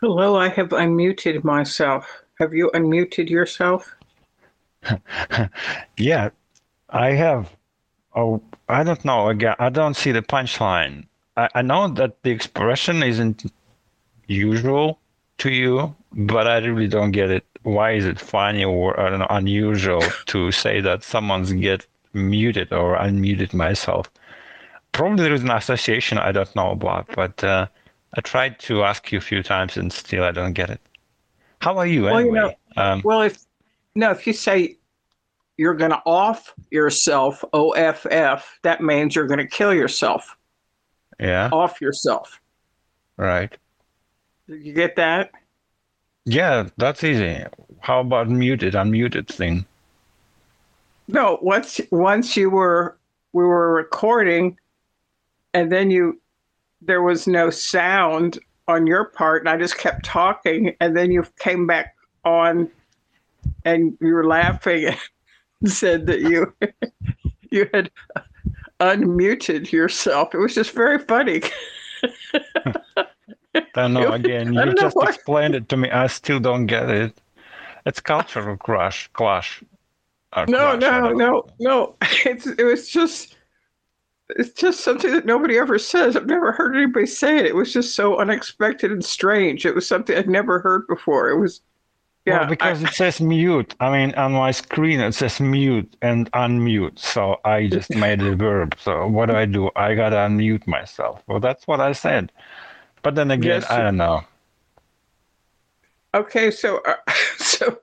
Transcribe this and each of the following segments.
Hello, I have unmuted myself. Have you unmuted yourself? yeah, I have. Oh, I don't know. Again, I don't see the punchline. I, I know that the expression isn't usual to you, but I really don't get it. Why is it funny or I don't know, unusual to say that someone's get muted or unmuted myself? Probably there is an association I don't know about, but uh, I tried to ask you a few times and still I don't get it. How are you Well, you anyway? know, Um, well, if no, if you say you're going to off yourself, O F F, that means you're going to kill yourself, yeah, off yourself. right. Did you get that? Yeah, that's easy. How about muted, unmuted thing? No, once once you were we were recording, and then you there was no sound on your part, and I just kept talking, and then you came back on, and you were laughing and said that you you had unmuted yourself. It was just very funny. don't know. Again, you know just explained it to me. I still don't get it. It's cultural crush, clash. Uh, No, clash, no, no, know. no. It's it was just it's just something that nobody ever says. I've never heard anybody say it. It was just so unexpected and strange. It was something I'd never heard before. It was yeah. Well, I- because it says mute. I mean, on my screen it says mute and unmute. So I just made a verb. So what do I do? I gotta unmute myself. Well, that's what I said. But then again, Yes. I don't know. okay, so uh, so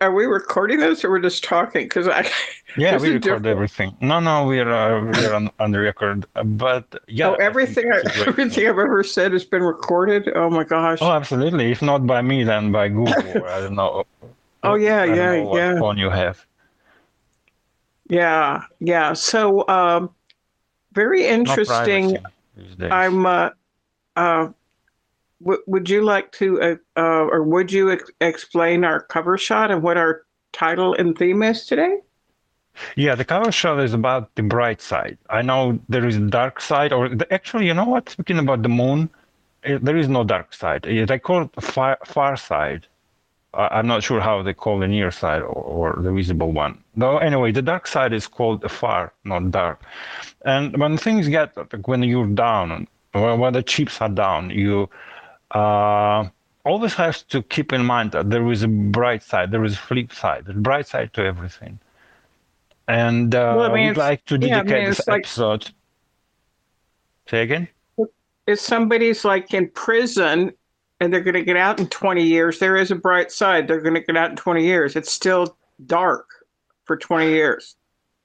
are we recording this or we're just talking? Because I Yeah, we record difference. everything. No, no, we're uh, we're on, on the record. But yeah, oh everything I, great everything. I've ever said has been recorded. Oh my gosh. Oh, absolutely. If not by me, then by Google. I don't know. Oh, yeah, I yeah, yeah. phone you have. Yeah, yeah. So um, very interesting. privacy these days. I'm. Uh, uh, would you like to, uh, uh, or would you ex- explain our cover shot and what our title and theme is today? Yeah, the cover shot is about the bright side. I know there is a dark side, or the, actually, you know what? Speaking about the moon, eh, there is no dark side. Eh, They call it far, far side. I- I'm not sure how they call the near side or, or the visible one. No, anyway, the dark side is called the far, not dark. And when things get like when you're down, when the chips are down, you uh, always have to keep in mind that there is a bright side, there is a flip side, there's a bright side to everything. And uh, Well, I mean, would like to yeah, I mean, dedicate this like- episode. Say again? If somebody's like in prison and they're going to get out in 20 years, there is a bright side. They're going to get out in 20 years. It's still dark for 20 years.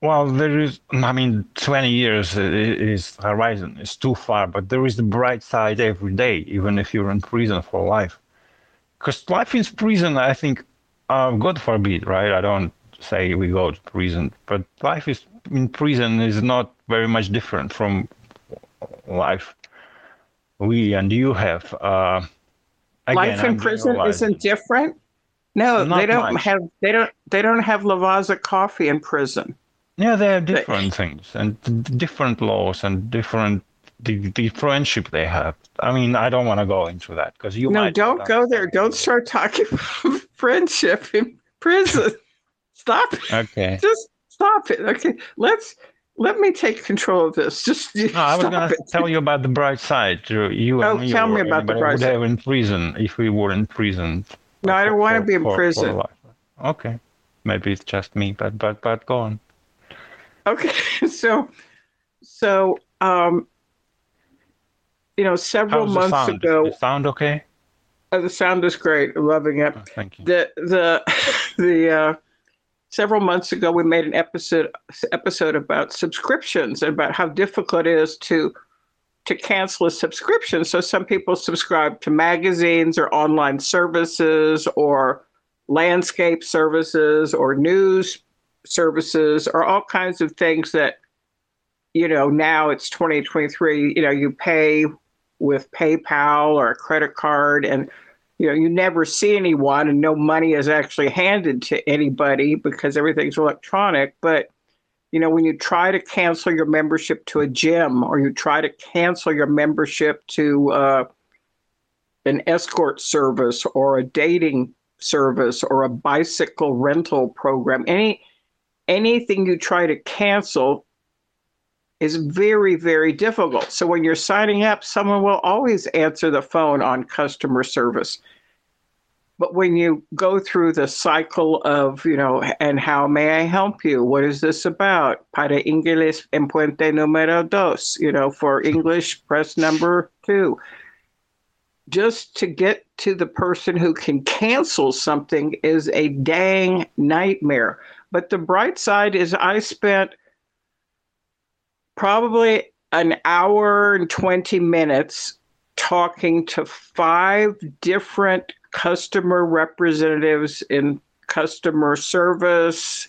Well, there is, I mean, 20 years is horizon, is too far, but there is the bright side every day, even if you're in prison for life. Because life in prison, I think, uh, God forbid, right? I don't say we go to prison, but life is in prison is not very much different from life we and you have. Uh, again, Life in prison isn't different. No, Not they don't much. have they don't they don't have Lavazza coffee in prison. Yeah, they have different things and different laws and different the, the friendship they have. I mean, I don't want to go into that because you no, don't go there. Don't start talking about friendship in prison. Stop it. Okay. Just stop it. Okay, let's let me take control of this. Just No, I was gonna tell you about the bright side. to You Oh, and me tell me about the bright would side. have in prison if we were in prison. No, I don't wanna be in for- for prison. life. Okay, maybe it's just me, but but but go on. Okay, so so um, you know, several months sound? ago, The sound okay? oh, the sound is great. I'm loving it. Oh, thank you. the the the uh, several months ago we made an episode episode about subscriptions and about how difficult it is to to cancel a subscription. So some people subscribe to magazines or online services or landscape services or news services or all kinds of things that you know now it's 2023 you know you pay with PayPal or a credit card and you know you never see anyone and no money is actually handed to anybody because everything's electronic but you know when you try to cancel your membership to a gym or you try to cancel your membership to uh, an escort service or a dating service or a bicycle rental program, any anything you try to cancel is very, very difficult. So when you're signing up, someone will always answer the phone on customer service. But when you go through the cycle of, you know, and how may I help you? What is this about? Para inglés en puente número dos, you know, for English, press number two. Just to get to the person who can cancel something is a dang nightmare. But the bright side is I spent probably an hour and 20 minutes talking to five different customer representatives in customer service,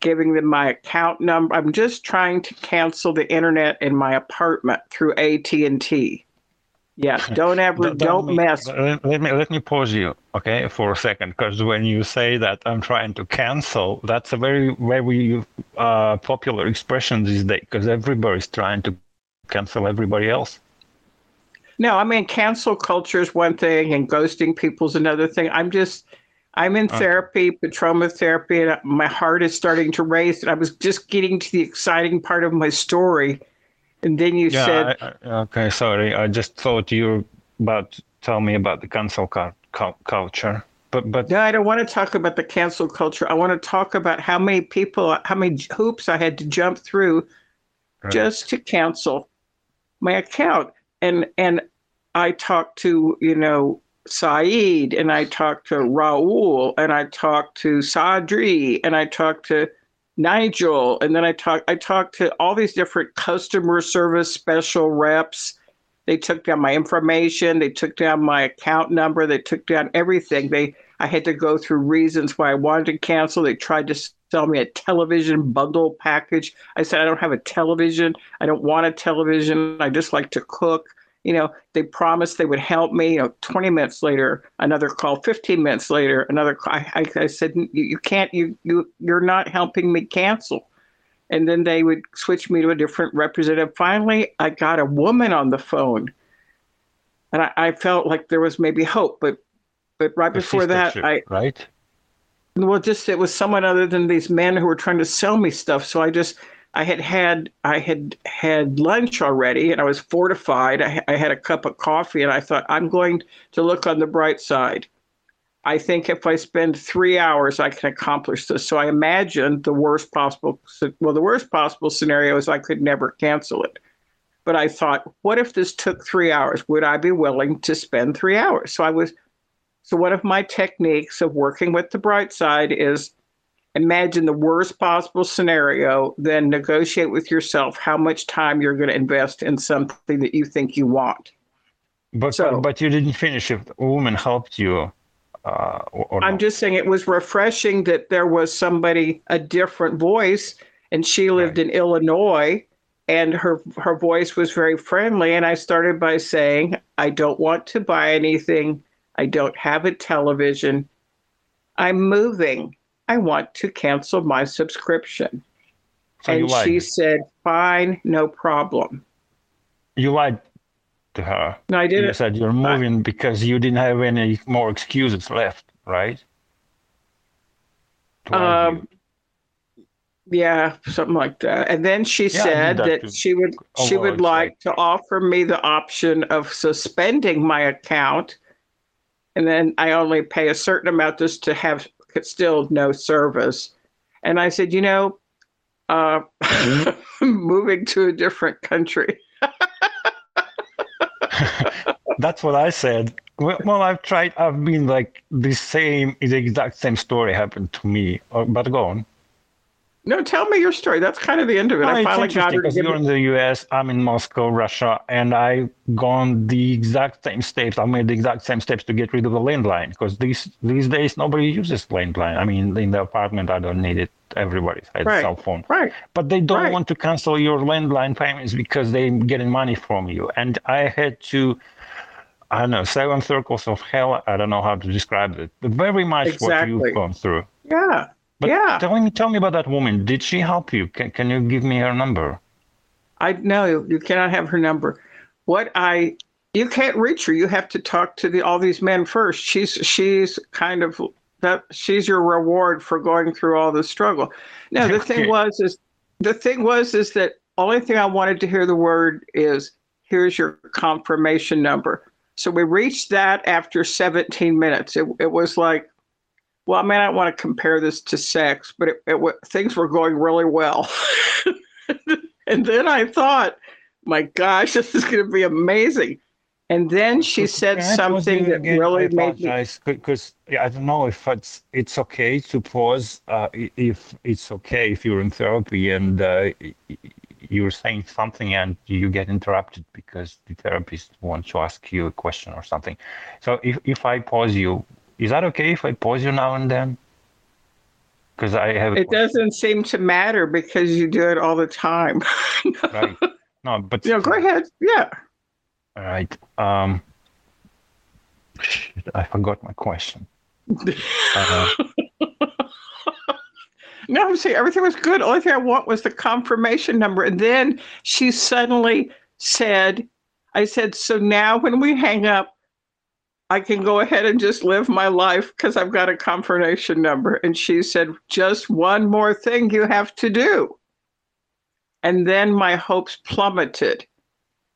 giving them my account number. I'm just trying to cancel the internet in my apartment through AT&T. Yeah, don't ever, don't, don't mess. Let, let, me let me pause you, okay, for a second, because when you say that I'm trying to cancel, that's a very very uh, popular expression these days, because everybody's trying to cancel everybody else. No, I mean cancel culture is one thing, and ghosting people is another thing. I'm just, I'm in okay. therapy, trauma therapy, and my heart is starting to race, and I was just getting to the exciting part of my story and then you yeah, said, I, I, okay, sorry. I just thought you were about to tell me about the cancel cu- cu- culture. But, but no, I don't want to talk about the cancel culture. I want to talk about how many people, how many hoops I had to jump through right. just to cancel my account. And and I talked to you know Saeed, and I talked to Raul, and I talked to Sadri, and I talked to Nigel, and then I talked I talked to all these different customer service special reps. They took down my information, they took down my account number, they took down everything. They I had to go through reasons why I wanted to cancel. They tried to sell me a television bundle package. I said I don't have a television. I don't want a television. I just like to cook you know, they promised they would help me. You know, 20 minutes later, another call. 15 minutes later, another call. I, I, I said, you, you can't. You you you're not helping me cancel. And then they would switch me to a different representative. Finally, I got a woman on the phone, and I, I felt like there was maybe hope. But but right before that, I right. Well, just it was someone other than these men who were trying to sell me stuff. So I just I had had I had had lunch already, and I was fortified. I, I, had a cup of coffee, and I thought I'm going to look on the bright side. I think if I spend three hours, I can accomplish this. So I imagined the worst possible. Well, the worst possible scenario is I could never cancel it. But I thought, what if this took three hours? Would I be willing to spend three hours? So I was. So one of my techniques of working with the bright side is imagine the worst possible scenario, then negotiate with yourself how much time you're going to invest in something that you think you want. But so, but, but you didn't finish if a woman helped you. Uh, or, I'm just saying it was refreshing that there was somebody a different voice, and she lived right. in Illinois, and her her voice was very friendly. And I started by saying, I don't want to buy anything. I don't have a television. I'm moving. I want to cancel my subscription. So and she said, fine, no problem. You lied to her. No, I didn't. You said you're moving I, because you didn't have any more excuses left, right? Um, yeah, something like that. And then she yeah, said that, that she would she would like to offer me the option of suspending my account, and then I only pay a certain amount just to have still no service. And I said, you know, uh, moving to a different country. That's what I said. Well, I've tried. I've been like the same. The exact same story happened to me. Uh, but go on. No, tell me your story. That's kind of the end of it. I finally got because you're in the U.S., I'm in Moscow, Russia, and I gone the exact same steps. I made the exact same steps to get rid of the landline because these these days nobody uses landline. I mean, in the apartment, I don't need it. Everybody has right. a cell phone, right? But they don't right. want to cancel your landline payments because they're getting money from you. And I had to. I don't know, seven circles of hell. I don't know how to describe it, very much exactly. what you've gone through. Yeah, but yeah. Tell me, tell me about that woman. Did she help you? Can, can you give me her number? I no, you cannot have her number. What I you can't reach her. You have to talk to the all these men first. She's she's kind of that she's your reward for going through all the struggle. Now the thing was is the thing was is that only thing I wanted to hear the word is here's your confirmation number. So we reached that after 17 minutes. It, it was like, well, I mean, I don't want to compare this to sex, but it, it things were going really well. and then I thought, my gosh, this is going to be amazing. And then she said something that again, really made me. Because I don't know if it's it's okay to pause. Uh, if it's okay if you're in therapy and uh, you're saying something and you get interrupted because the therapist wants to ask you a question or something. So if if I pause you, is that okay if I pause you now and then? Because I have. It doesn't seem to matter because you do it all the time. right. No, but. Yeah, go ahead. Yeah. All right. Um, shit, I forgot my question. Uh, no, I'm saying everything was good. Only thing I want was the confirmation number. And then she suddenly said, I said, so now when we hang up, I can go ahead and just live my life because I've got a confirmation number. And she said, just one more thing you have to do. And then my hopes plummeted.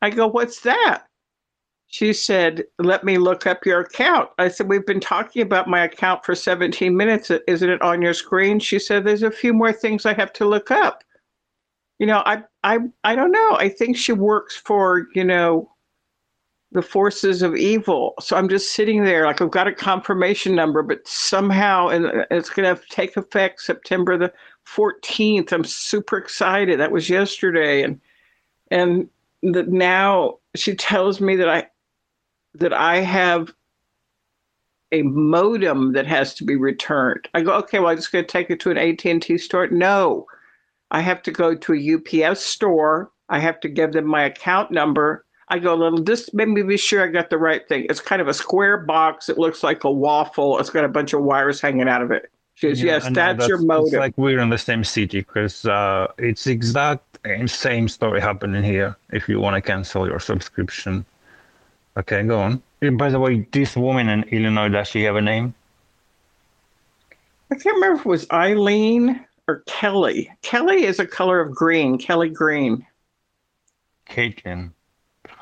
I go, what's that? She said, Let me look up your account. I said, We've been talking about my account for 17 minutes. Isn't it on your screen? She said, There's a few more things I have to look up. You know, I I I don't know. I think she works for, you know, the forces of evil. So I'm just sitting there like I've got a confirmation number, but somehow and it's gonna take effect September the 14th. I'm super excited. That was yesterday. And and that now she tells me that I that I have a modem that has to be returned. I go, okay, well, I'm just going to take it to an AT&T store. No, I have to go to a UPS store. I have to give them my account number. I go, little, just let me be sure I got the right thing. It's kind of a square box. It looks like a waffle. It's got a bunch of wires hanging out of it. She goes, yeah, yes, that's, that's, your modem. It's like we're in the same city because uh, it's exact same story happening here. If you want to cancel your subscription, Okay, go on. And by the way, this woman in Illinois, does she have a name? I can't remember if it was Eileen or Kelly. Kelly is a color of green, Kelly Green. Caitlin,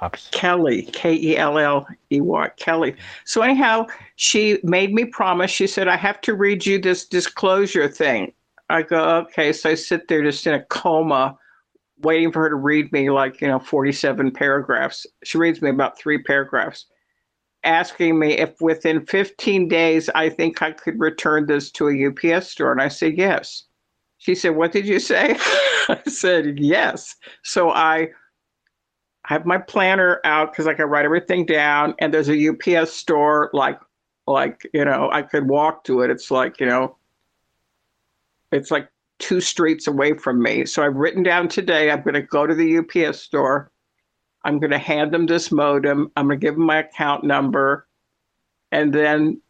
perhaps. Kelly, K E L L E Y, Kelly. So, anyhow, she made me promise. She said, I have to read you this disclosure thing. I go, okay. So I sit there just in a coma waiting for her to read me like, you know, 47 paragraphs. She reads me about three paragraphs, asking me if within 15 days I think I could return this to a UPS store. And I said, yes. She said, What did you say? I said, Yes. So I have my planner out because I can write everything down. And there's a UPS store like, like, you know, I could walk to it. It's like, you know, it's like two streets away from me. So I've written down today, I'm going to go to the UPS store. I'm going to hand them this modem. I'm going to give them my account number. And then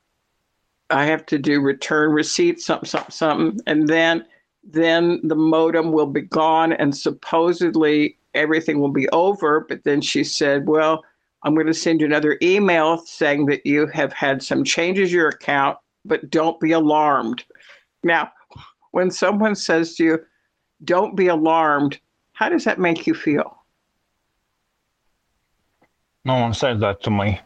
I have to do return receipt, something, something, something. And then then the modem will be gone and supposedly everything will be over. But then she said, Well, I'm going to send you another email saying that you have had some changes to your account, but don't be alarmed. Now, when someone says to you, don't be alarmed, how does that make you feel? No one says that to me.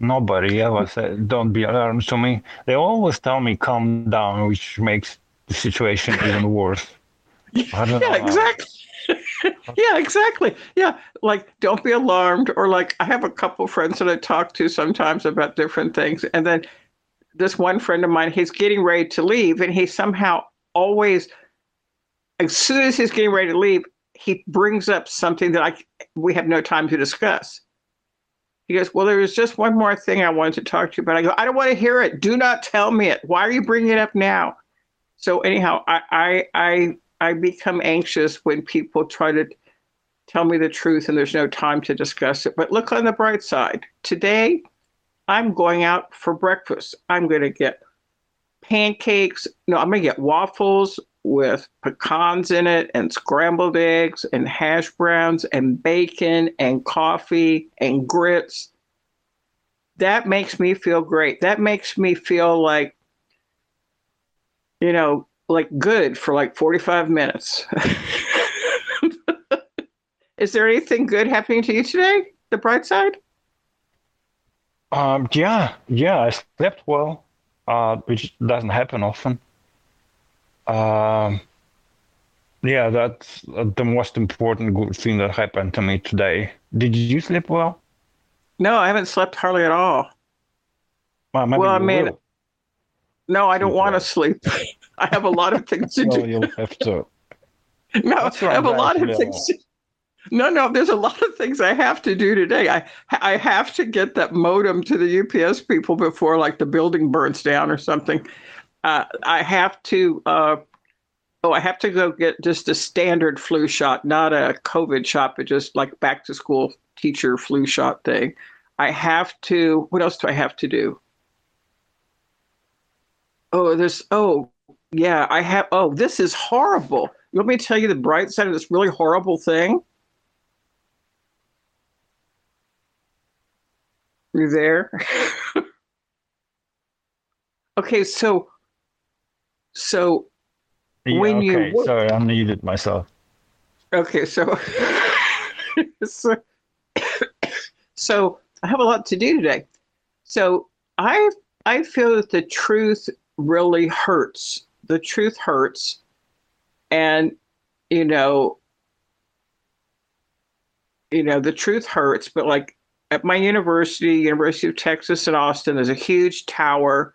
Nobody ever said, don't be alarmed to me. They always tell me, calm down, which makes the situation even worse. yeah, exactly. Yeah, exactly. Yeah, like don't be alarmed, or like I have a couple friends that I talk to sometimes about different things, and then this one friend of mine, he's getting ready to leave, and he somehow always, as soon as he's getting ready to leave, he brings up something that I we have no time to discuss. He goes, "Well, there's just one more thing I wanted to talk to you about." I go, "I don't want to hear it. Do not tell me it. Why are you bringing it up now?" So anyhow, I I I, I become anxious when people try to tell me the truth and there's no time to discuss it. But look on the bright side. Today, I'm going out for breakfast. I'm going to get pancakes. No, I'm going to get waffles, with pecans in it and scrambled eggs and hash browns and bacon and coffee and grits. That makes me feel great. That makes me feel like, you know, like good for like 45 minutes. Is there anything good happening to you today? The bright side? Um, yeah, yeah, I slept well, uh, which doesn't happen often. Um, yeah, that's uh, the most important good thing that happened to me today. Did you sleep well? No, I haven't slept hardly at all. Well, Well, I mean, will. No, I don't want to sleep. I have a lot of things to Well, do. you'll have to. No, I have a lot of things. To, no, no, there's a lot of things I have to do today. I I have to get that modem to the UPS people before like the building burns down or something. Uh, I have to. Uh, oh, I have to go get just a standard flu shot, not a COVID shot, but just like back to school teacher flu shot thing. I have to. What else do I have to do? Oh, there's. Oh, yeah, I have. Oh, this is horrible. You want me to tell you the bright side of this really horrible thing? You there? okay, so so Yeah, When you okay, sorry, I muted myself. okay, so so, so I have a lot to do today. So I I feel that the truth really hurts. The truth hurts, and you know, you know, the truth hurts. But like at my university, University of Texas in Austin, there's a huge tower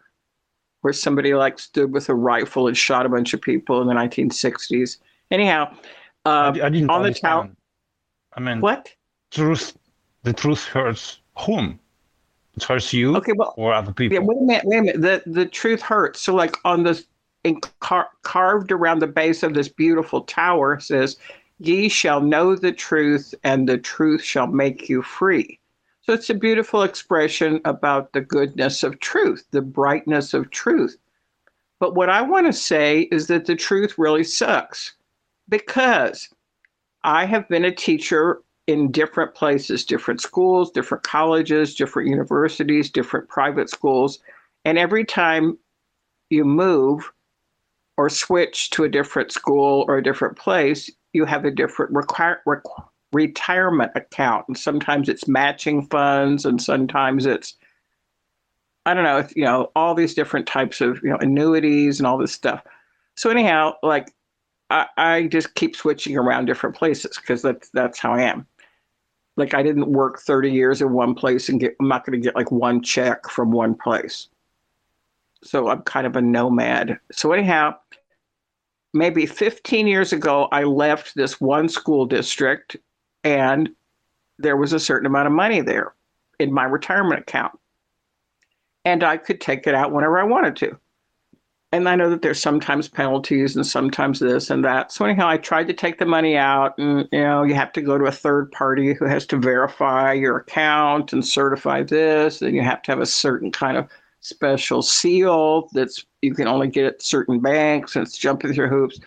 where somebody like stood with a rifle and shot a bunch of people in the 1960s. Anyhow, I, uh, di- I didn't on the tower- I mean, what? truth, the truth hurts whom? It hurts you Okay, well, or other people? Yeah, wait a minute, wait a minute. The the truth hurts. So like on this car, carved around the base of this beautiful tower says, "Ye shall know the truth, and the truth shall make you free." So it's a beautiful expression about the goodness of truth, the brightness of truth. But what I want to say is that the truth really sucks because I have been a teacher in different places, different schools, different colleges, different universities, different private schools. And every time you move or switch to a different school or a different place, you have a different retirement account. And sometimes it's matching funds, and sometimes it's, I don't know, you know, all these different types of, you know, annuities and all this stuff. So, anyhow, like, I, I just keep switching around different places because that's that's how I am like I didn't work 30 years in one place and get I'm not going to get like one check from one place. So I'm kind of a nomad. So anyhow, maybe 15 years ago I left this one school district and there was a certain amount of money there in my retirement account. And I could take it out whenever I wanted to. And I know that there's sometimes penalties and sometimes this and that. So anyhow, I tried to take the money out, and you know, you have to go to a third party who has to verify your account and certify this, and you have to have a certain kind of special seal that's you can only get at certain banks, and it's jumping through hoops.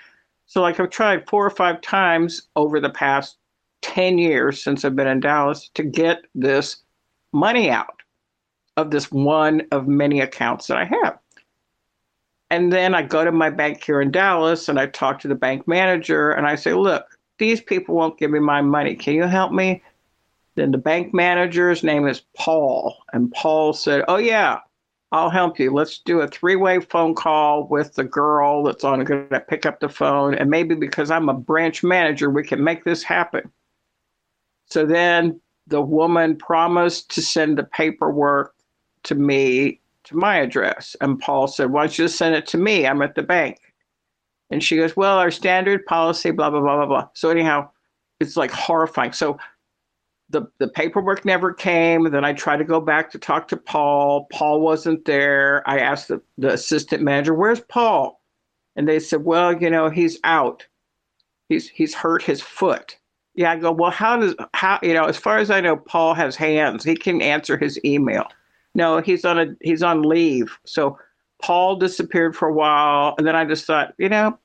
So like I've tried four or five times over the past 10 years since I've been in Dallas to get this money out of this one of many accounts that I have. And then I go to my bank here in Dallas and I talk to the bank manager and I say, look, these people won't give me my money. Can you help me? Then the bank manager's name is Paul. And Paul said, oh, yeah, I'll help you. Let's do a three way phone call with the girl that's on going to pick up the phone. And maybe because I'm a branch manager, we can make this happen. So then the woman promised to send the paperwork to me to my address. And Paul said, Why don't you just send it to me? I'm at the bank. And she goes, Well, our standard policy, blah, blah, blah, blah, blah. So, anyhow, it's like horrifying. So, the, the paperwork never came. Then I tried to go back to talk to Paul. Paul wasn't there. I asked the, the assistant manager, Where's Paul? And they said, Well, you know, he's out. He's he's hurt his foot. Yeah, I go, Well, how does how you know, as far as I know, Paul has hands. He can answer his email. No, he's on a he's on leave. So Paul disappeared for a while, and then I just thought, you know,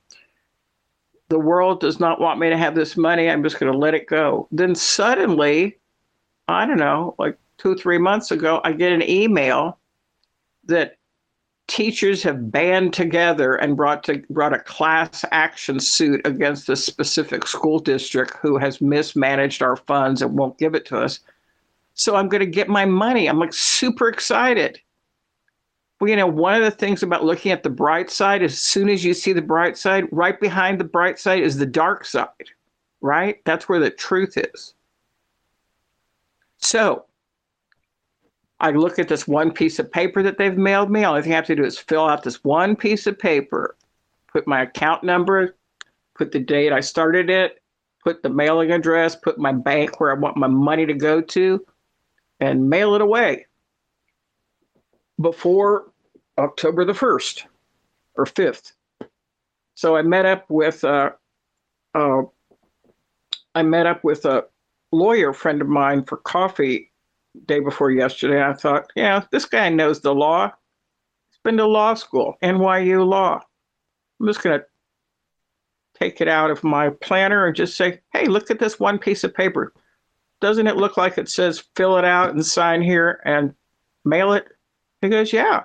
the world does not want me to have this money. I'm just going to let it go. Then suddenly, I don't know, like two, three months ago, I get an email that teachers have band together and brought to brought a class action suit against a specific school district who has mismanaged our funds and won't give it to us. So I'm going to get my money. I'm like super excited. Well, you know, one of the things about looking at the bright side, as soon as you see the bright side, right behind the bright side is the dark side, right? That's where the truth is. So I look at this one piece of paper that they've mailed me. All I have to do is fill out this one piece of paper, put my account number, put the date I started it, put the mailing address, put my bank where I want my money to go to, and mail it away before October the 1st or 5th. So I met up with uh, uh, I met up with a lawyer friend of mine for coffee day before yesterday. I thought, yeah, this guy knows the law. He's been to law school, NYU law. I'm just going to take it out of my planner and just say, hey, look at this one piece of paper. Doesn't it look like it says fill it out and sign here and mail it? He goes, yeah.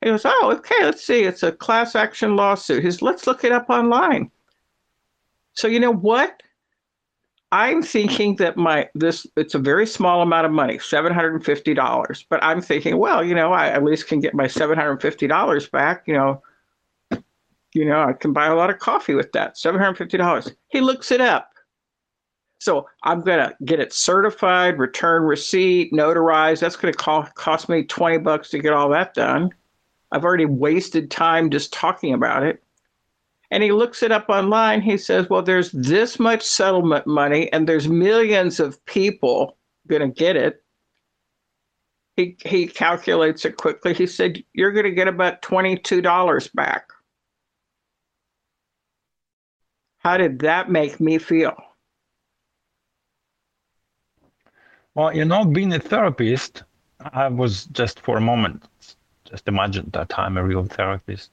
He goes, oh, okay, let's see. It's a class action lawsuit. He's, let's look it up online. So you know what? I'm thinking that my this it's a very small amount of money, seven hundred and fifty dollars. But I'm thinking, well, you know, I at least can get my seven hundred and fifty dollars back. You know, you know, I can buy a lot of coffee with that. Seven hundred and fifty dollars. He looks it up. So I'm gonna get it certified, return receipt, notarized. That's gonna cost cost me twenty bucks to get all that done. I've already wasted time just talking about it and he looks it up online. He says, Well, there's this much settlement money, and there's millions of people going to get it. He, he calculates it quickly. He said, You're going to get about $22 back. How did that make me feel? Well, you know, being a therapist, I was just for a moment, just imagine that I'm a real therapist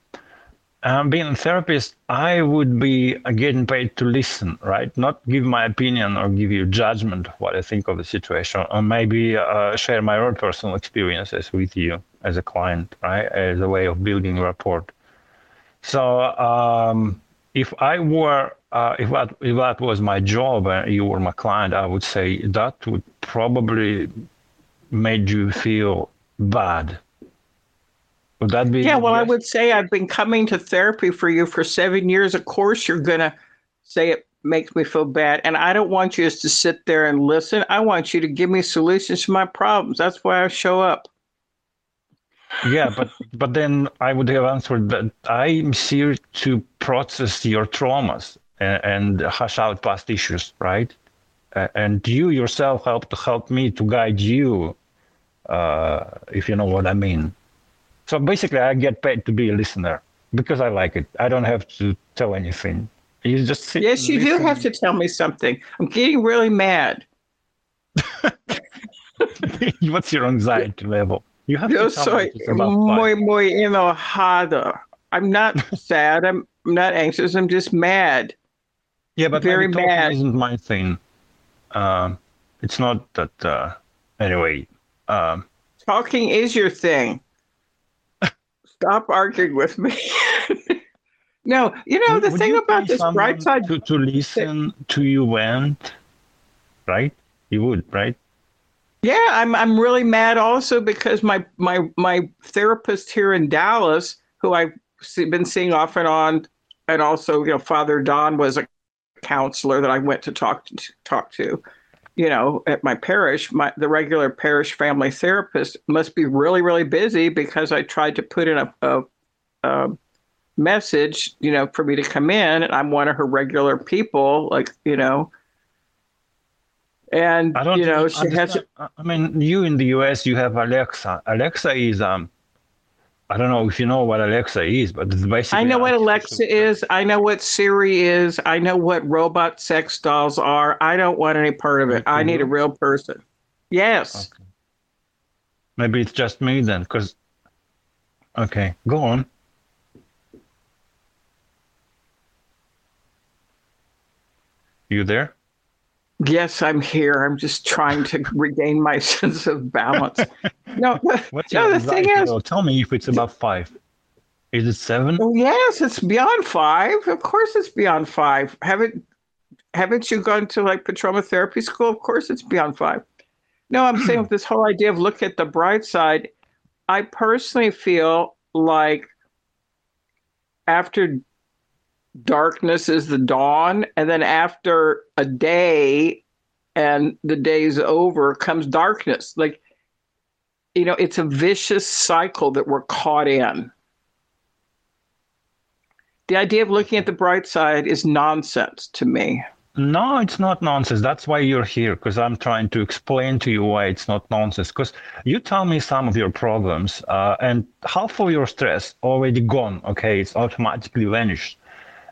um, being a therapist, I would be getting paid to listen, right? Not give my opinion or give you judgment of what I think of the situation, or maybe uh, share my own personal experiences with you as a client, right? As a way of building rapport. So um, if I were, uh, if that if that was my job and you were my client, I would say that would probably made you feel bad would that be? Yeah, well, I would say I've been coming to therapy for you for seven years. Of course, you're going to say it makes me feel bad. And I don't want you just to sit there and listen. I want you to give me solutions to my problems. That's why I show up. yeah, but but then I would have answered that I'm here to process your traumas and, and hash out past issues, right? Uh, and you yourself help to help me to guide you, uh, if you know what I mean. So basically, I get paid to be a listener because I like it. I don't have to tell anything. You just sit Yes, you listen. do have to tell me something. I'm getting really mad. What's your anxiety level? You have Yo to tell soy muy, muy enojado. I'm not sad. I'm, I'm not anxious. I'm just mad. Yeah, but very mad isn't my thing. Um, it's not that. Uh, anyway. Um, talking is your thing. Stop arguing with me. no, you know, the Would thing about this bright side. To, to listen to you went, right? You would, right? Yeah, I'm I'm really mad also because my my my therapist here in Dallas, who I've been seeing off and on, and also you know Father Don was a counselor that I went to talk to talk to you know, at my parish, my the regular parish family therapist must be really, really busy because I tried to put in a, a, a message, you know, for me to come in, and I'm one of her regular people, like you know. And I don't, you know, she has. I mean, you in the U.S. you have Alexa. Alexa is um I don't know if you know what Alexa is, but it's basically. I know what Alexa is. I know what Siri is. I know what robot sex dolls are. I don't want any part of it. I need a real person. Yes. Okay. Maybe it's just me then, because. Okay, go on. You there? Yes, I'm here. I'm just trying to regain my sense of balance. No, What's no. The thing is? Tell me if it's above five. Is it seven? oh, yes, it's beyond five. Of course, it's beyond five. Haven't haven't you gone to like Petroma Therapy School? Of course, it's beyond five. No, I'm saying hmm. with this whole idea of look at the bright side. I personally feel like after darkness is the dawn, and then after a day and the day's over comes darkness. Like, you know, it's a vicious cycle that we're caught in. The idea of looking at the bright side is nonsense to me. No, it's not nonsense. That's why you're here, because I'm trying to explain to you why it's not nonsense. Because you tell me some of your problems, uh, and half of your stress already gone. Okay, it's automatically vanished.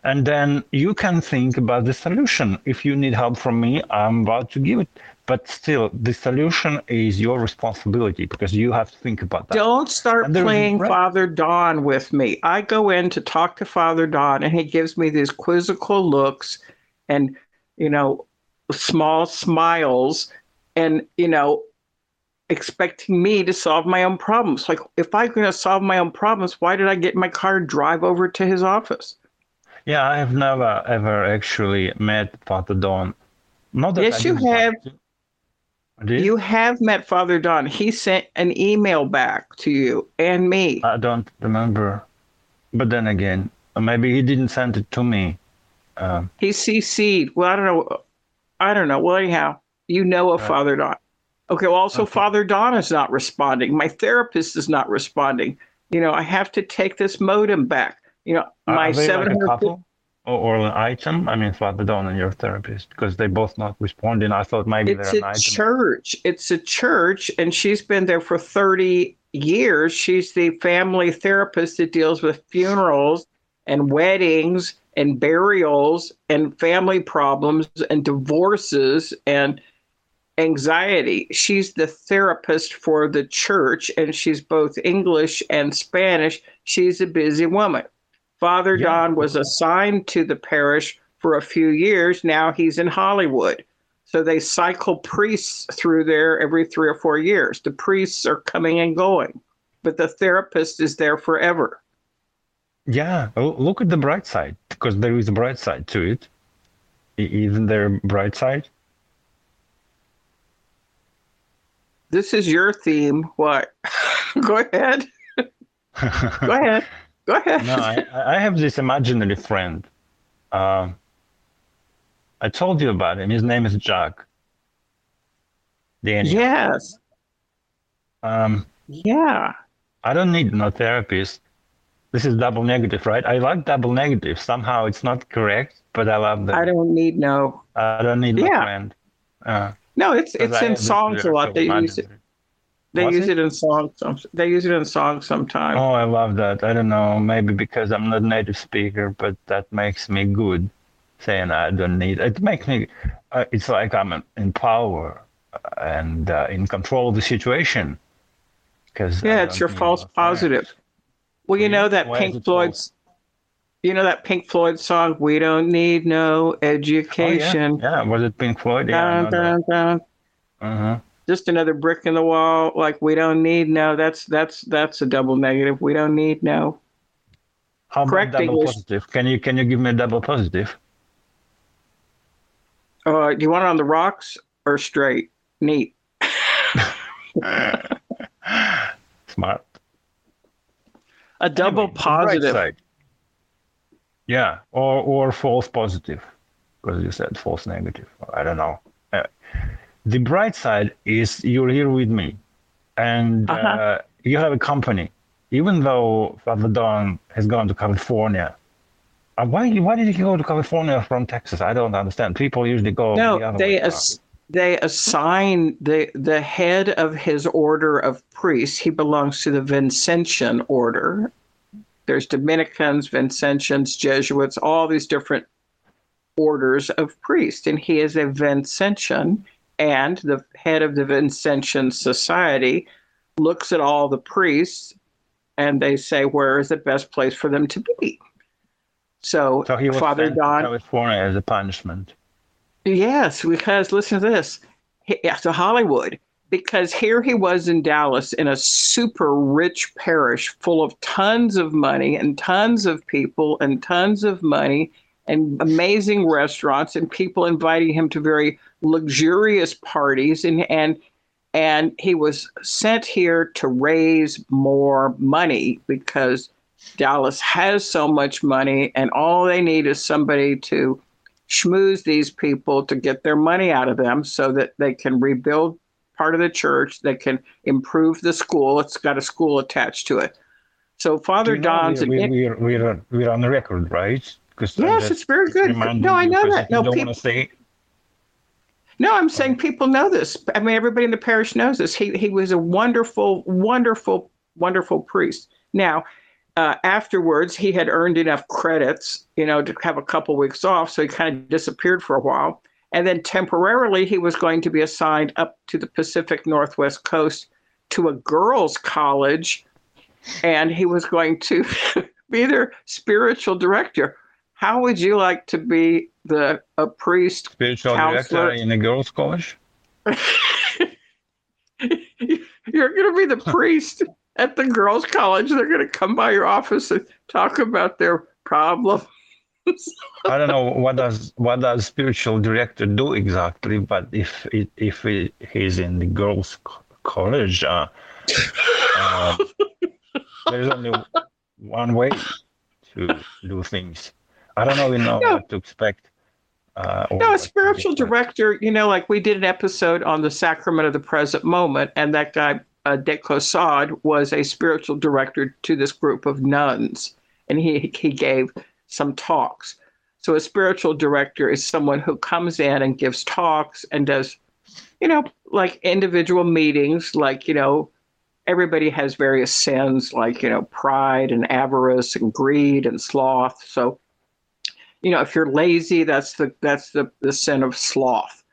And then you can think about the solution. If you need help from me, I'm about to give it. But still, the solution is your responsibility because you have to think about that. Don't start playing right. Father Don with me. I go in to talk to Father Don, and he gives me these quizzical looks and, you know, small smiles and, you know, expecting me to solve my own problems. Like, if I'm going to solve my own problems, why did I get in my car and drive over to his office? Yeah, I have never ever actually met Father Don. Not that Yes, I you have. Did? You have met Father Don. He sent an email back to you and me. I don't remember. But then again, maybe he didn't send it to me. Um, He CC'd. Well, I don't know. I don't know. Well, anyhow, you know of Right. Father Don. Okay. Well, also Okay. Father Don is not responding. My therapist is not responding. You know, I have to take this modem back. You know, are my they like seven a hundred. couple or, or an item? I mean, Father Don and your therapist, because they both not responding. I thought maybe It's they're an a item. church. It's a church, and she's been there for thirty years. She's the family therapist that deals with funerals and weddings and burials and family problems and divorces and anxiety. She's the therapist for the church, and she's both English and Spanish. She's a busy woman. Father Yeah. Don was assigned to the parish for a few years. Now he's in Hollywood. So they cycle priests through there every three or four years. The priests are coming and going, but the therapist is there forever. Yeah, oh, look at the bright side, because there is a bright side to it. Isn't there a bright side? This is your theme. What? Go ahead. Go ahead. Go ahead. No, I, I have this imaginary friend. Um, I told you about him. His name is Jack. Daniel. yes. Um, Yeah. I don't need no therapist. This is double negative, right? I like double negative. Somehow it's not correct, but I love that. I don't need no. I don't need my Yeah. friend. Uh, No, it's it's in songs a lot. They use it. They Was use it? it in songs. some- They use it in songs sometimes. Oh, I love that. I don't know, maybe because I'm not native speaker, but that makes me good. Saying I don't need it makes me. Uh, it's like I'm in power uh, and uh, in control of the situation. Because yeah, it's your false positive. Well, you know that Why Pink Floyd's. You know that Pink Floyd song, "We Don't Need No Education." Oh, yeah. Education." yeah, was it Pink Floyd? Yeah, Dun, dun, dun. Uh-huh. Just another brick in the wall. Like we don't need no. That's that's that's a double negative. We don't need no. How about Correct double English. positive? Can you can you give me a double positive? Uh, do you want it on the rocks or straight? Neat. Smart. A double Anyway, the positive. side. Yeah, or or false positive, because you said false negative. I don't know. Uh, the bright side is you're here with me, and uh Uh-huh. you have a company. Even though Father Don has gone to California, uh, why why did he go to California from Texas? I don't understand. People usually go. the No, other they ass- they assign the the head of his order of priests. He belongs to the Vincentian order. There's Dominicans, Vincentians, Jesuits, all these different orders of priests, and he is a Vincentian. And the head of the Vincentian Society looks at all the priests, and they say where is the best place for them to be. So, So he was Father Don California as a punishment. Yes, because listen to this. he, To Hollywood, because here he was in Dallas in a super rich parish full of tons of money and tons of people and tons of money and amazing restaurants and people inviting him to very luxurious parties and and and he was sent here to raise more money because Dallas has so much money and all they need is somebody to schmooze these people to get their money out of them so that they can rebuild part of the church that can improve the school. It's got a school attached to it. So Father You know, Don's we, an we, we're, we're, we're on the record, right? Because Yes, it's very good. No, I know that. No, people- want to say No, I'm saying people know this. I mean, everybody in the parish knows this. He he was a wonderful, wonderful, wonderful priest. Now, uh, afterwards, he had earned enough credits, you know, to have a couple weeks off, so he kind of disappeared for a while. And then temporarily, he was going to be assigned up to the Pacific Northwest coast to a girls' college, and he was going to be their spiritual director. How would you like to be the a priest spiritual Counselor. director in a girls' college. You're going to be the priest at the girls' college. They're going to come by your office and talk about their problem. I don't know what does what does spiritual director do exactly, but if it, if he, he's in the girls' college, uh, um, there's only one way to do things. I don't know No. what to expect. Uh, No, a spiritual director, you know, like we did an episode on the sacrament of the present moment, and that guy, uh, De Caussade, was a spiritual director to this group of nuns, and he, he gave some talks. So a spiritual director is someone who comes in and gives talks and does, you know, like individual meetings, like, you know, everybody has various sins like, you know, pride and avarice and greed and sloth. So, you know, if you're lazy, that's the that's the, the sin of sloth.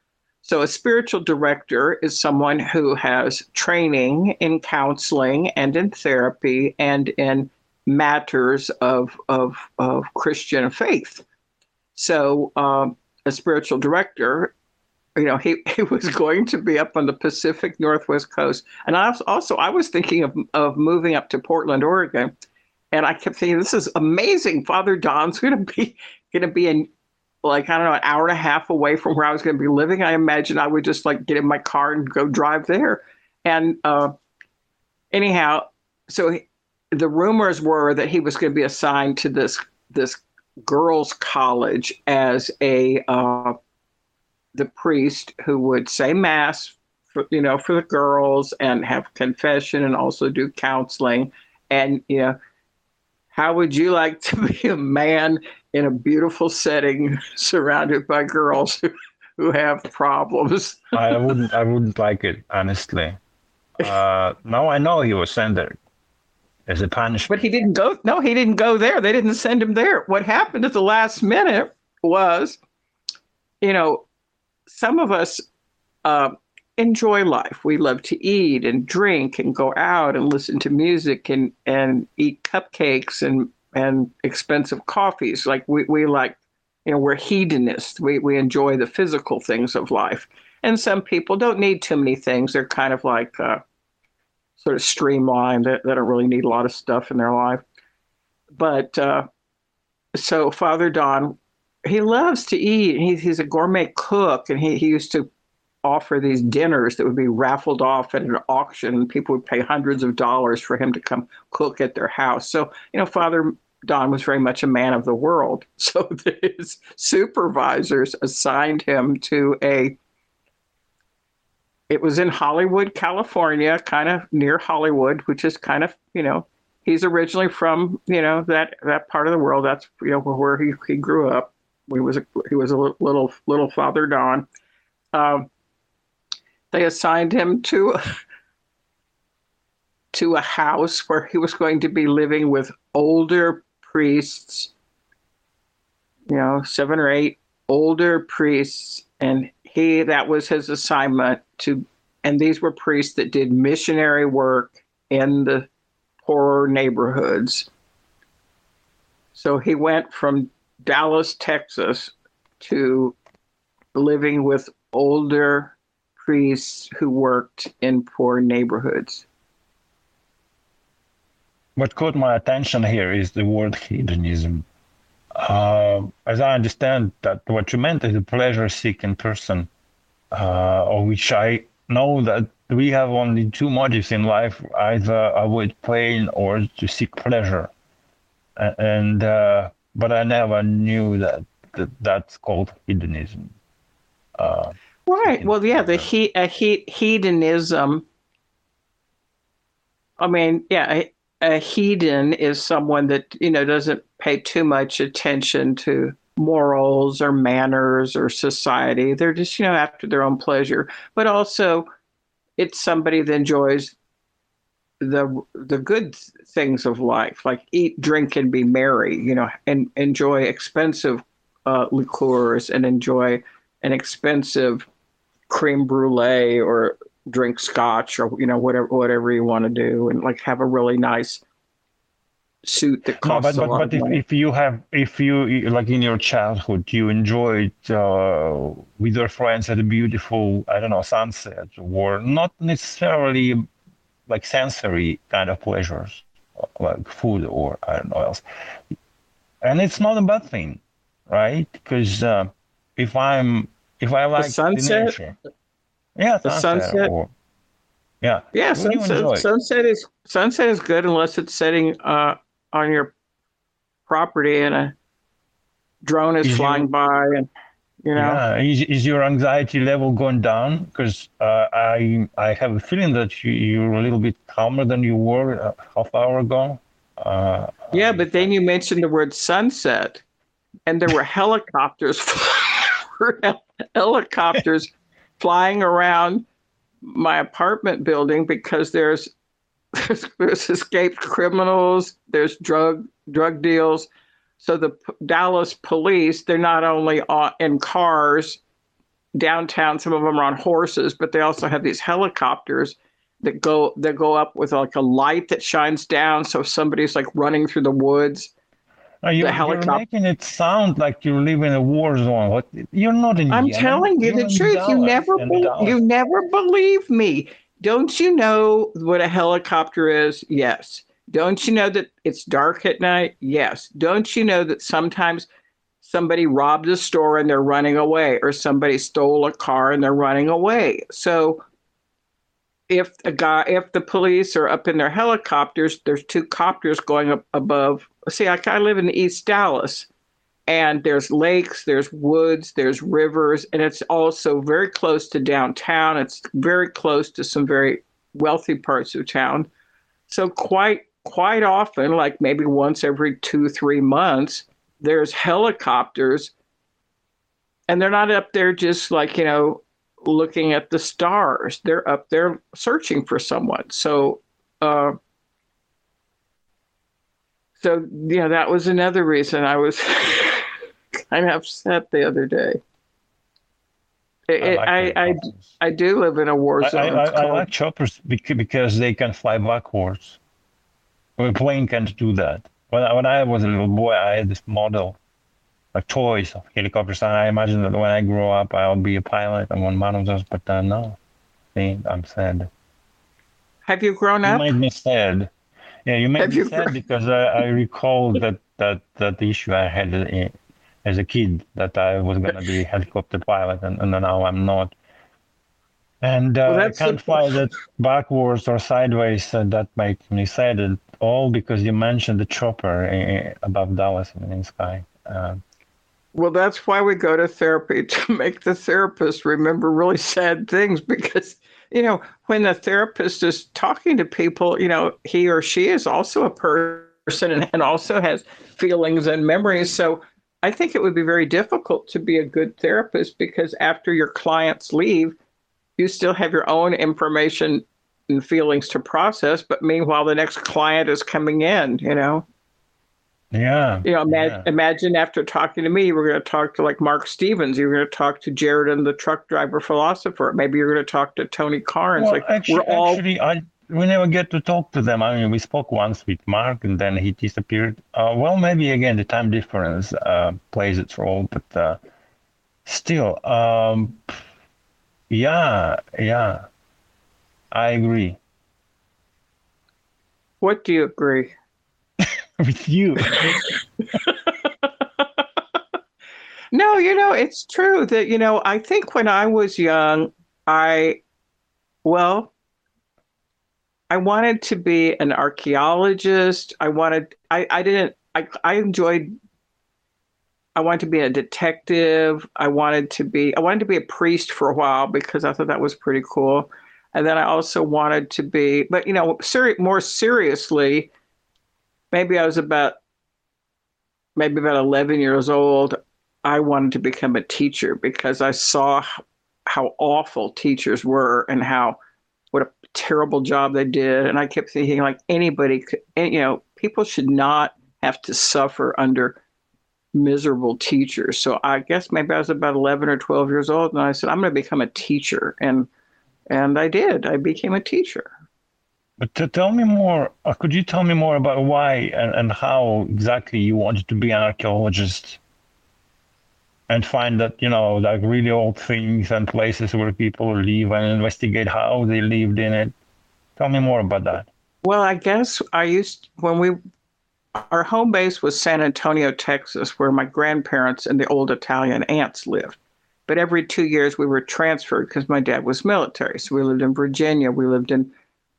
So a spiritual director is someone who has training in counseling and in therapy and in matters of of, of Christian faith. So um, a spiritual director, you know, he, he was going to be up on the Pacific Northwest coast, and I was also I was thinking of of moving up to Portland, Oregon, and I kept thinking this is amazing. Father Don's going to be going to be in like I don't know an hour and a half away from where I was going to be living. I imagine I would just like get in my car and go drive there. And uh, anyhow, so he, the rumors were that he was going to be assigned to this this girls' college as a uh, the priest who would say mass for you know for the girls and have confession and also do counseling and you know how would you like to be a man in a beautiful setting surrounded by girls who, who have problems I wouldn't I wouldn't like it honestly. Uh, now I know he was sent there as a punishment. but he didn't go no he didn't go there they didn't send him there what happened at the last minute was you know some of us uh, enjoy life we love to eat and drink and go out and listen to music and and eat cupcakes and and expensive coffees. Like we, we like you know we're hedonists. We, we enjoy the physical things of life. And some people don't need too many things. They're kind of like uh, sort of streamlined. They, they don't really need a lot of stuff in their life. But uh, so father don he loves to eat. He, he's a gourmet cook and he, he used to offer these dinners that would be raffled off at an auction. People would pay hundreds of dollars for him to come cook at their house. So you know father don was very much a man of the world. So his supervisors assigned him to a it was in hollywood california kind of near hollywood which is kind of you know he's originally from you know that that part of the world. That's you know where he, he grew up. He was a, he was a little little father don. Um, they assigned him to to a house where he was going to be living with older priests you know seven or eight older priests and he that was his assignment to and these were priests that did missionary work in the poorer neighborhoods so he went from dallas texas to living with older priests who worked in poor neighborhoods. What caught my attention here is the word hedonism. Uh, as I understand that what you meant is a pleasure-seeking person, uh, of which I know that we have only two motives in life: either avoid pain or to seek pleasure. And uh, but I never knew that, that that's called hedonism. Uh, right. Well, yeah, the he, a he, hedonism. I mean, yeah, a, hedon is someone that you know doesn't pay too much attention to morals or manners or society. They're just you know after their own pleasure, but also it's somebody that enjoys the the good things of life, like eat, drink, and be merry. You know, and enjoy expensive uh, liqueurs and enjoy an expensive creme brulee or drink scotch or you know whatever whatever you want to do and like have a really nice suit that costs no, but, but, but if, if, you have if you like in your childhood you enjoyed uh, with your friends at a beautiful i don't know sunset or not necessarily like sensory kind of pleasures, like food or I don't know else. And it's not a bad thing, right? Because uh, if I'm if I like the sunset, the nature, yeah, the sunset, or, yeah, yeah, sunset, sunset is sunset is good unless it's setting uh, on your property and a drone is, is flying you, by and you know? Yeah, is, is your anxiety level going down? Because uh, I I have a feeling that you, you're a little bit calmer than you were a half hour ago. Uh, yeah, but then you mentioned the word sunset, and there were helicopters, helicopters flying around my apartment building because there's there's, there's escaped criminals, there's drug drug deals so the P- Dallas police, they're not only uh, in cars downtown, some of them are on horses, but they also have these helicopters that go that go up with like a light that shines down. So if somebody's like running through the woods, are you, you're making it sound like you live in a war zone. What you're not in. I'm Yemen. telling you you're the truth. Dallas, you never, be, you never believe me. Don't you know what a helicopter is? Yes. Don't you know that it's dark at night? Yes. Don't you know that sometimes somebody robbed a store and they're running away, or somebody stole a car and they're running away? So if a guy, if the police are up in their helicopters, there's two copters going up above. See, I, I live in East Dallas, and there's lakes, there's woods, there's rivers, and it's also very close to downtown. It's very close to some very wealthy parts of town. So quite quite often, like maybe once every two, three months, there's helicopters, and they're not up there just like, you know, looking at the stars. They're up there searching for someone. So, uh, so yeah, that was another reason I was kind of upset the other day. I, like I, I, I, do live in a war zone. I, I, I like choppers because they can fly backwards. A plane can't do that. When I, when I was a little boy, I had this model, like toys of helicopters. And I imagine that when I grow up, I'll be a pilot on one of those. But uh, no, See, I'm sad. Have you grown up? You made me sad. Yeah, you made Have me you sad because I, I recall that, that that issue I had uh, as a kid that I was going to be a helicopter pilot, and, and now I'm not. And uh, well, I can't fly that backwards or sideways. Uh, that makes me sad. And all because you mentioned the chopper in, above Dallas in the sky. Well, that's why we go to therapy to make the therapist remember really sad things because, you know, when the therapist is talking to people, you know, he or she is also a person and, and also has feelings and memories. So I think it would be very difficult to be a good therapist because after your clients leave, you still have your own information and feelings to process, but meanwhile the next client is coming in, you know. Yeah. You know, imagine, yeah. imagine after talking to me, you were going to talk to like Mark Stevens. You were going to talk to Jared and the truck driver philosopher. Maybe you're going to talk to Tony Carnes. Well, like actually, we're all. Actually, I we never get to talk to them. I mean, we spoke once with Mark, and then he disappeared. Uh, well, maybe again the time difference uh, plays its role, but uh, still, um, yeah, yeah, I agree. What do you agree? With you. no, you know, it's true that, you know, I think when I was young, I, well, I wanted to be an archaeologist. I wanted, I, I didn't, I, I enjoyed I wanted to be a detective. I wanted to be I wanted to be a priest for a while because I thought that was pretty cool. And then I also wanted to be, but you know, more seriously, maybe I was about maybe about 11 years old. I wanted to become a teacher because I saw how awful teachers were and how what a terrible job they did. And I kept thinking like anybody could, you know, people should not have to suffer under miserable teachers. So I guess maybe I was about 11 or 12 years old and I said, I'm going to become a teacher. And, and I did, I became a teacher. But to tell me more, uh, could you tell me more about why and, and how exactly you wanted to be an archaeologist and find that, you know, like really old things and places where people live and investigate how they lived in it? Tell me more about that. Well, I guess I used, when we our home base was San Antonio, Texas, where my grandparents and the old Italian aunts lived. But every two years we were transferred because my dad was military. So we lived in Virginia, we lived in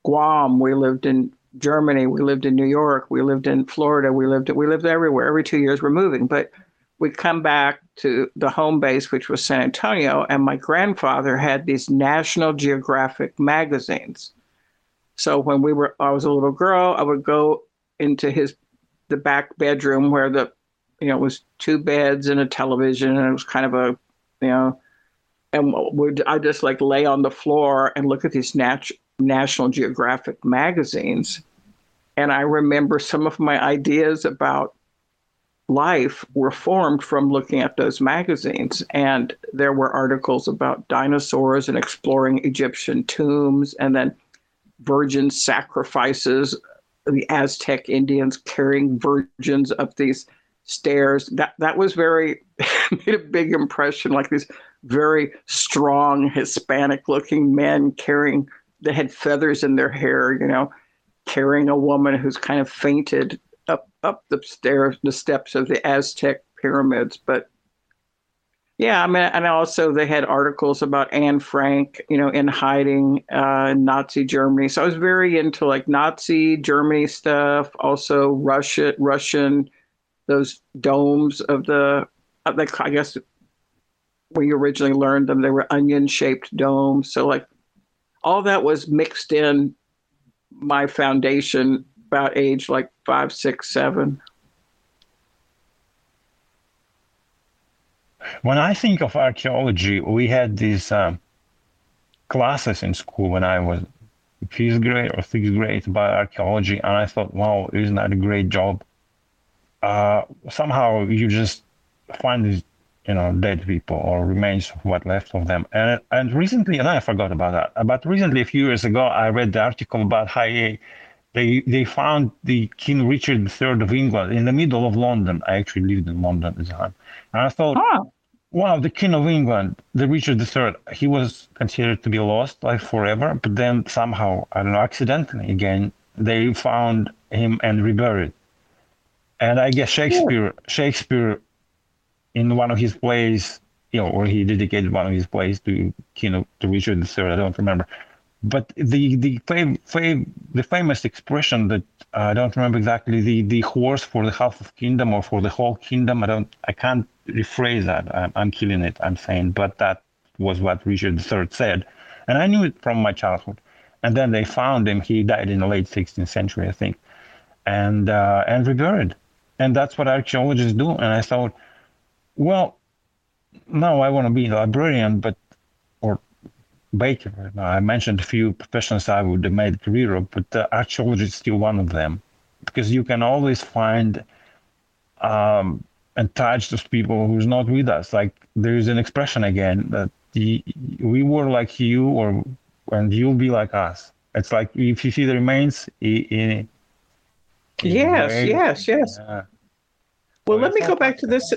Guam, we lived in Germany, we lived in New York, we lived in Florida, we lived we lived everywhere. Every two years we're moving. But we come back to the home base, which was San Antonio, and my grandfather had these National Geographic magazines. So when we were I was a little girl, I would go into his the back bedroom where the you know it was two beds and a television and it was kind of a you know and would I just like lay on the floor and look at these nat- National Geographic magazines and I remember some of my ideas about life were formed from looking at those magazines and there were articles about dinosaurs and exploring Egyptian tombs and then virgin sacrifices the Aztec Indians carrying virgins up these stairs. That that was very made a big impression. Like these very strong Hispanic looking men carrying that had feathers in their hair. You know, carrying a woman who's kind of fainted up up the stairs, the steps of the Aztec pyramids. But yeah, I mean, and also they had articles about Anne Frank, you know, in hiding uh, in Nazi Germany. So I was very into like Nazi Germany stuff, also Russia, Russian, those domes of the, I guess we originally learned them, they were onion-shaped domes. So like all that was mixed in my foundation about age like five, six, seven. When I think of archaeology, we had these um, classes in school when I was fifth grade or sixth grade about archaeology, and I thought, wow, isn't that a great job? Uh, somehow you just find these, you know, dead people or remains of what left of them. And and recently, and I forgot about that. But recently, a few years ago, I read the article about how they they found the King Richard III of England in the middle of London. I actually lived in London at the time, and I thought, oh wow, the King of England, the Richard III, he was considered to be lost like forever, but then somehow, I don't know, accidentally again, they found him and reburied. And I guess Shakespeare, Shakespeare, in one of his plays, you know, or he dedicated one of his plays to King of, to Richard III. I don't remember, but the the fam, fam, the famous expression that uh, I don't remember exactly the the horse for the half of kingdom or for the whole kingdom. I don't I can't rephrase that. I'm, I'm killing it. I'm saying, but that was what Richard III said, and I knew it from my childhood. And then they found him. He died in the late 16th century, I think, and uh, and reburied. And that's what archaeologists do. And I thought, well, now I want to be a librarian, but or baker. I mentioned a few professions I would have made a career of, but uh, archaeology is still one of them because you can always find um, and touch those people who's not with us. Like there is an expression again that the, we were like you, or and you'll be like us. It's like if you see the remains in. in yes, yes, yes. Yeah. Well, let me go back to this.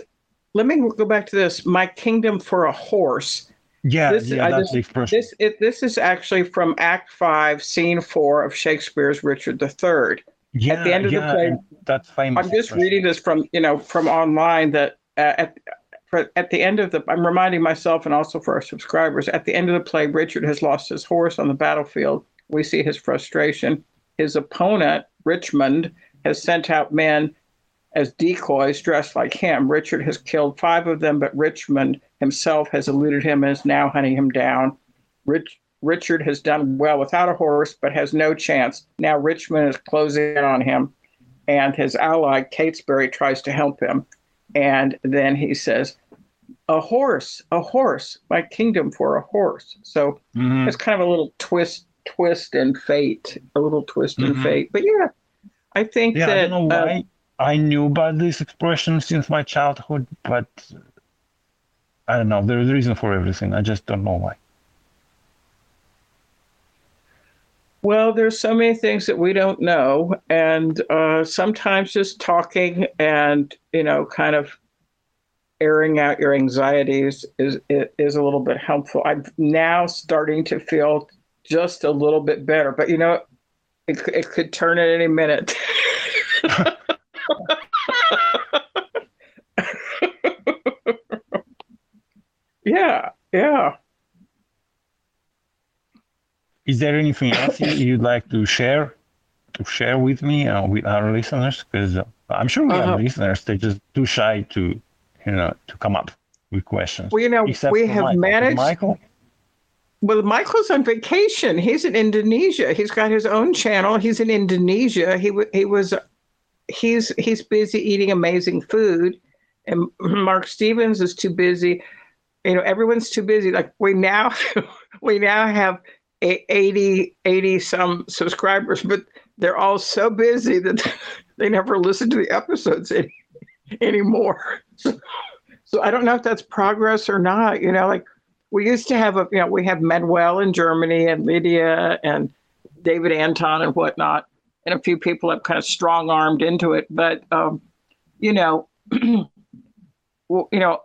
Let me go back to this. My kingdom for a horse. Yeah, This- yeah, that's just- the first. This it, this is actually from Act Five, Scene Four of Shakespeare's Richard III. yeah, the end of the yeah, play- that's famous. I'm just reading this from you know from online that uh, at for, at the end of the I'm reminding myself and also for our subscribers at the end of the play Richard has lost his horse on the battlefield. We see his frustration. His opponent Richmond has sent out men as decoys dressed like him. Richard has killed five of them, but Richmond himself has eluded him and is now hunting him down. Rich, Richard has done well without a horse, but has no chance. Now Richmond is closing in on him and his ally Catesbury tries to help him. And then he says, "A horse, a horse, my kingdom for a horse." So Mhm. it's kind of a little twist, twist and fate, a little twist in Mhm. fate. But yeah, I think Yeah, that I I knew about this expression since my childhood, but I don't know. There's a reason for everything. I just don't know why. Well, there's so many things that we don't know, and uh, sometimes just talking and you know, kind of airing out your anxieties is is a little bit helpful. I'm now starting to feel just a little bit better, but you know, it it could turn at any minute. yeah, yeah. Is there anything else you- you'd like to share, to share with me uh, with our listeners? Because uh, I'm sure we Uh-huh. have listeners. They're just too shy to, you know, to come up with questions. Well, you know, Except we have Michael. managed. Michael. Well, Michael's on vacation. He's in Indonesia. He's got his own channel. He's in Indonesia. He wa- he was he's he's busy eating amazing food, and Mark Stevens is too busy. You know, everyone's too busy. Like we now we now have a- 80 80 some subscribers, but they're all so busy that they never listen to the episodes any, anymore. So, so I don't know if that's progress or not. You know, like we used to have a you know we have Manuel in Germany and Lydia and David Anton and whatnot, and a few people have kind of strong armed into it. But um, you know, you know,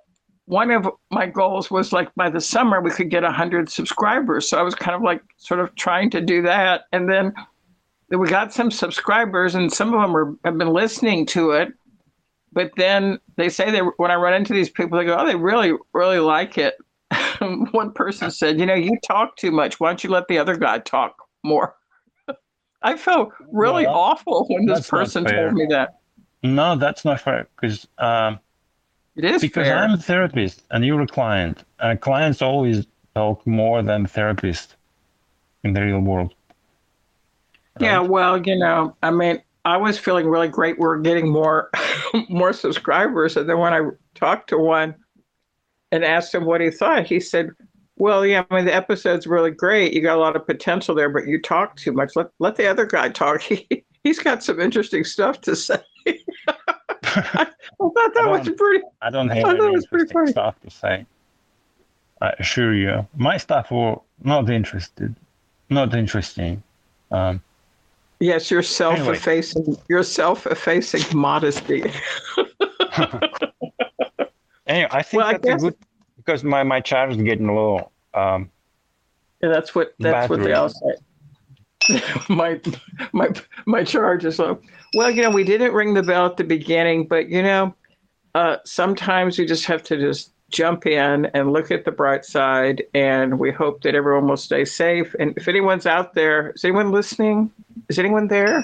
one of my goals was like by the summer we could get hundred subscribers. So I was kind of like sort of trying to do that, and then we got some subscribers, and some of them are, have been listening to it. But then they say they when I run into these people, they go, "Oh, they really, really like it." One person said, "You know, you talk too much. Why don't you let the other guy talk more?" I felt really Well, awful when this person told me that. No, that's not fair. Because um, It is because fair. I'm a therapist and you're a client. and clients always talk more than therapists in the real world. Yeah, well, you know, I mean, I was feeling really great. We're getting more more subscribers, and then when I talked to one and asked him what he thought, he said, "Well, yeah, I mean, the episode's really great. You got a lot of potential there, but you talk too much. Let let the other guy talk. He he's got some interesting stuff to say." I thought that I was pretty. I don't have I any interesting stuff to say. I assure you, my stuff were not interested, not interesting. Um, Yes, your self-effacing, your self-effacing modesty. anyway, I think Well, I that's a guess- good because my my child is getting little. Um, Yeah, that's what that's what they all say. my my my charge is low. Well, you know, we didn't ring the bell at the beginning, but you know, uh, sometimes you just have to just jump in and look at the bright side, and we hope that everyone will stay safe. And if anyone's out there, is anyone listening? Is anyone there?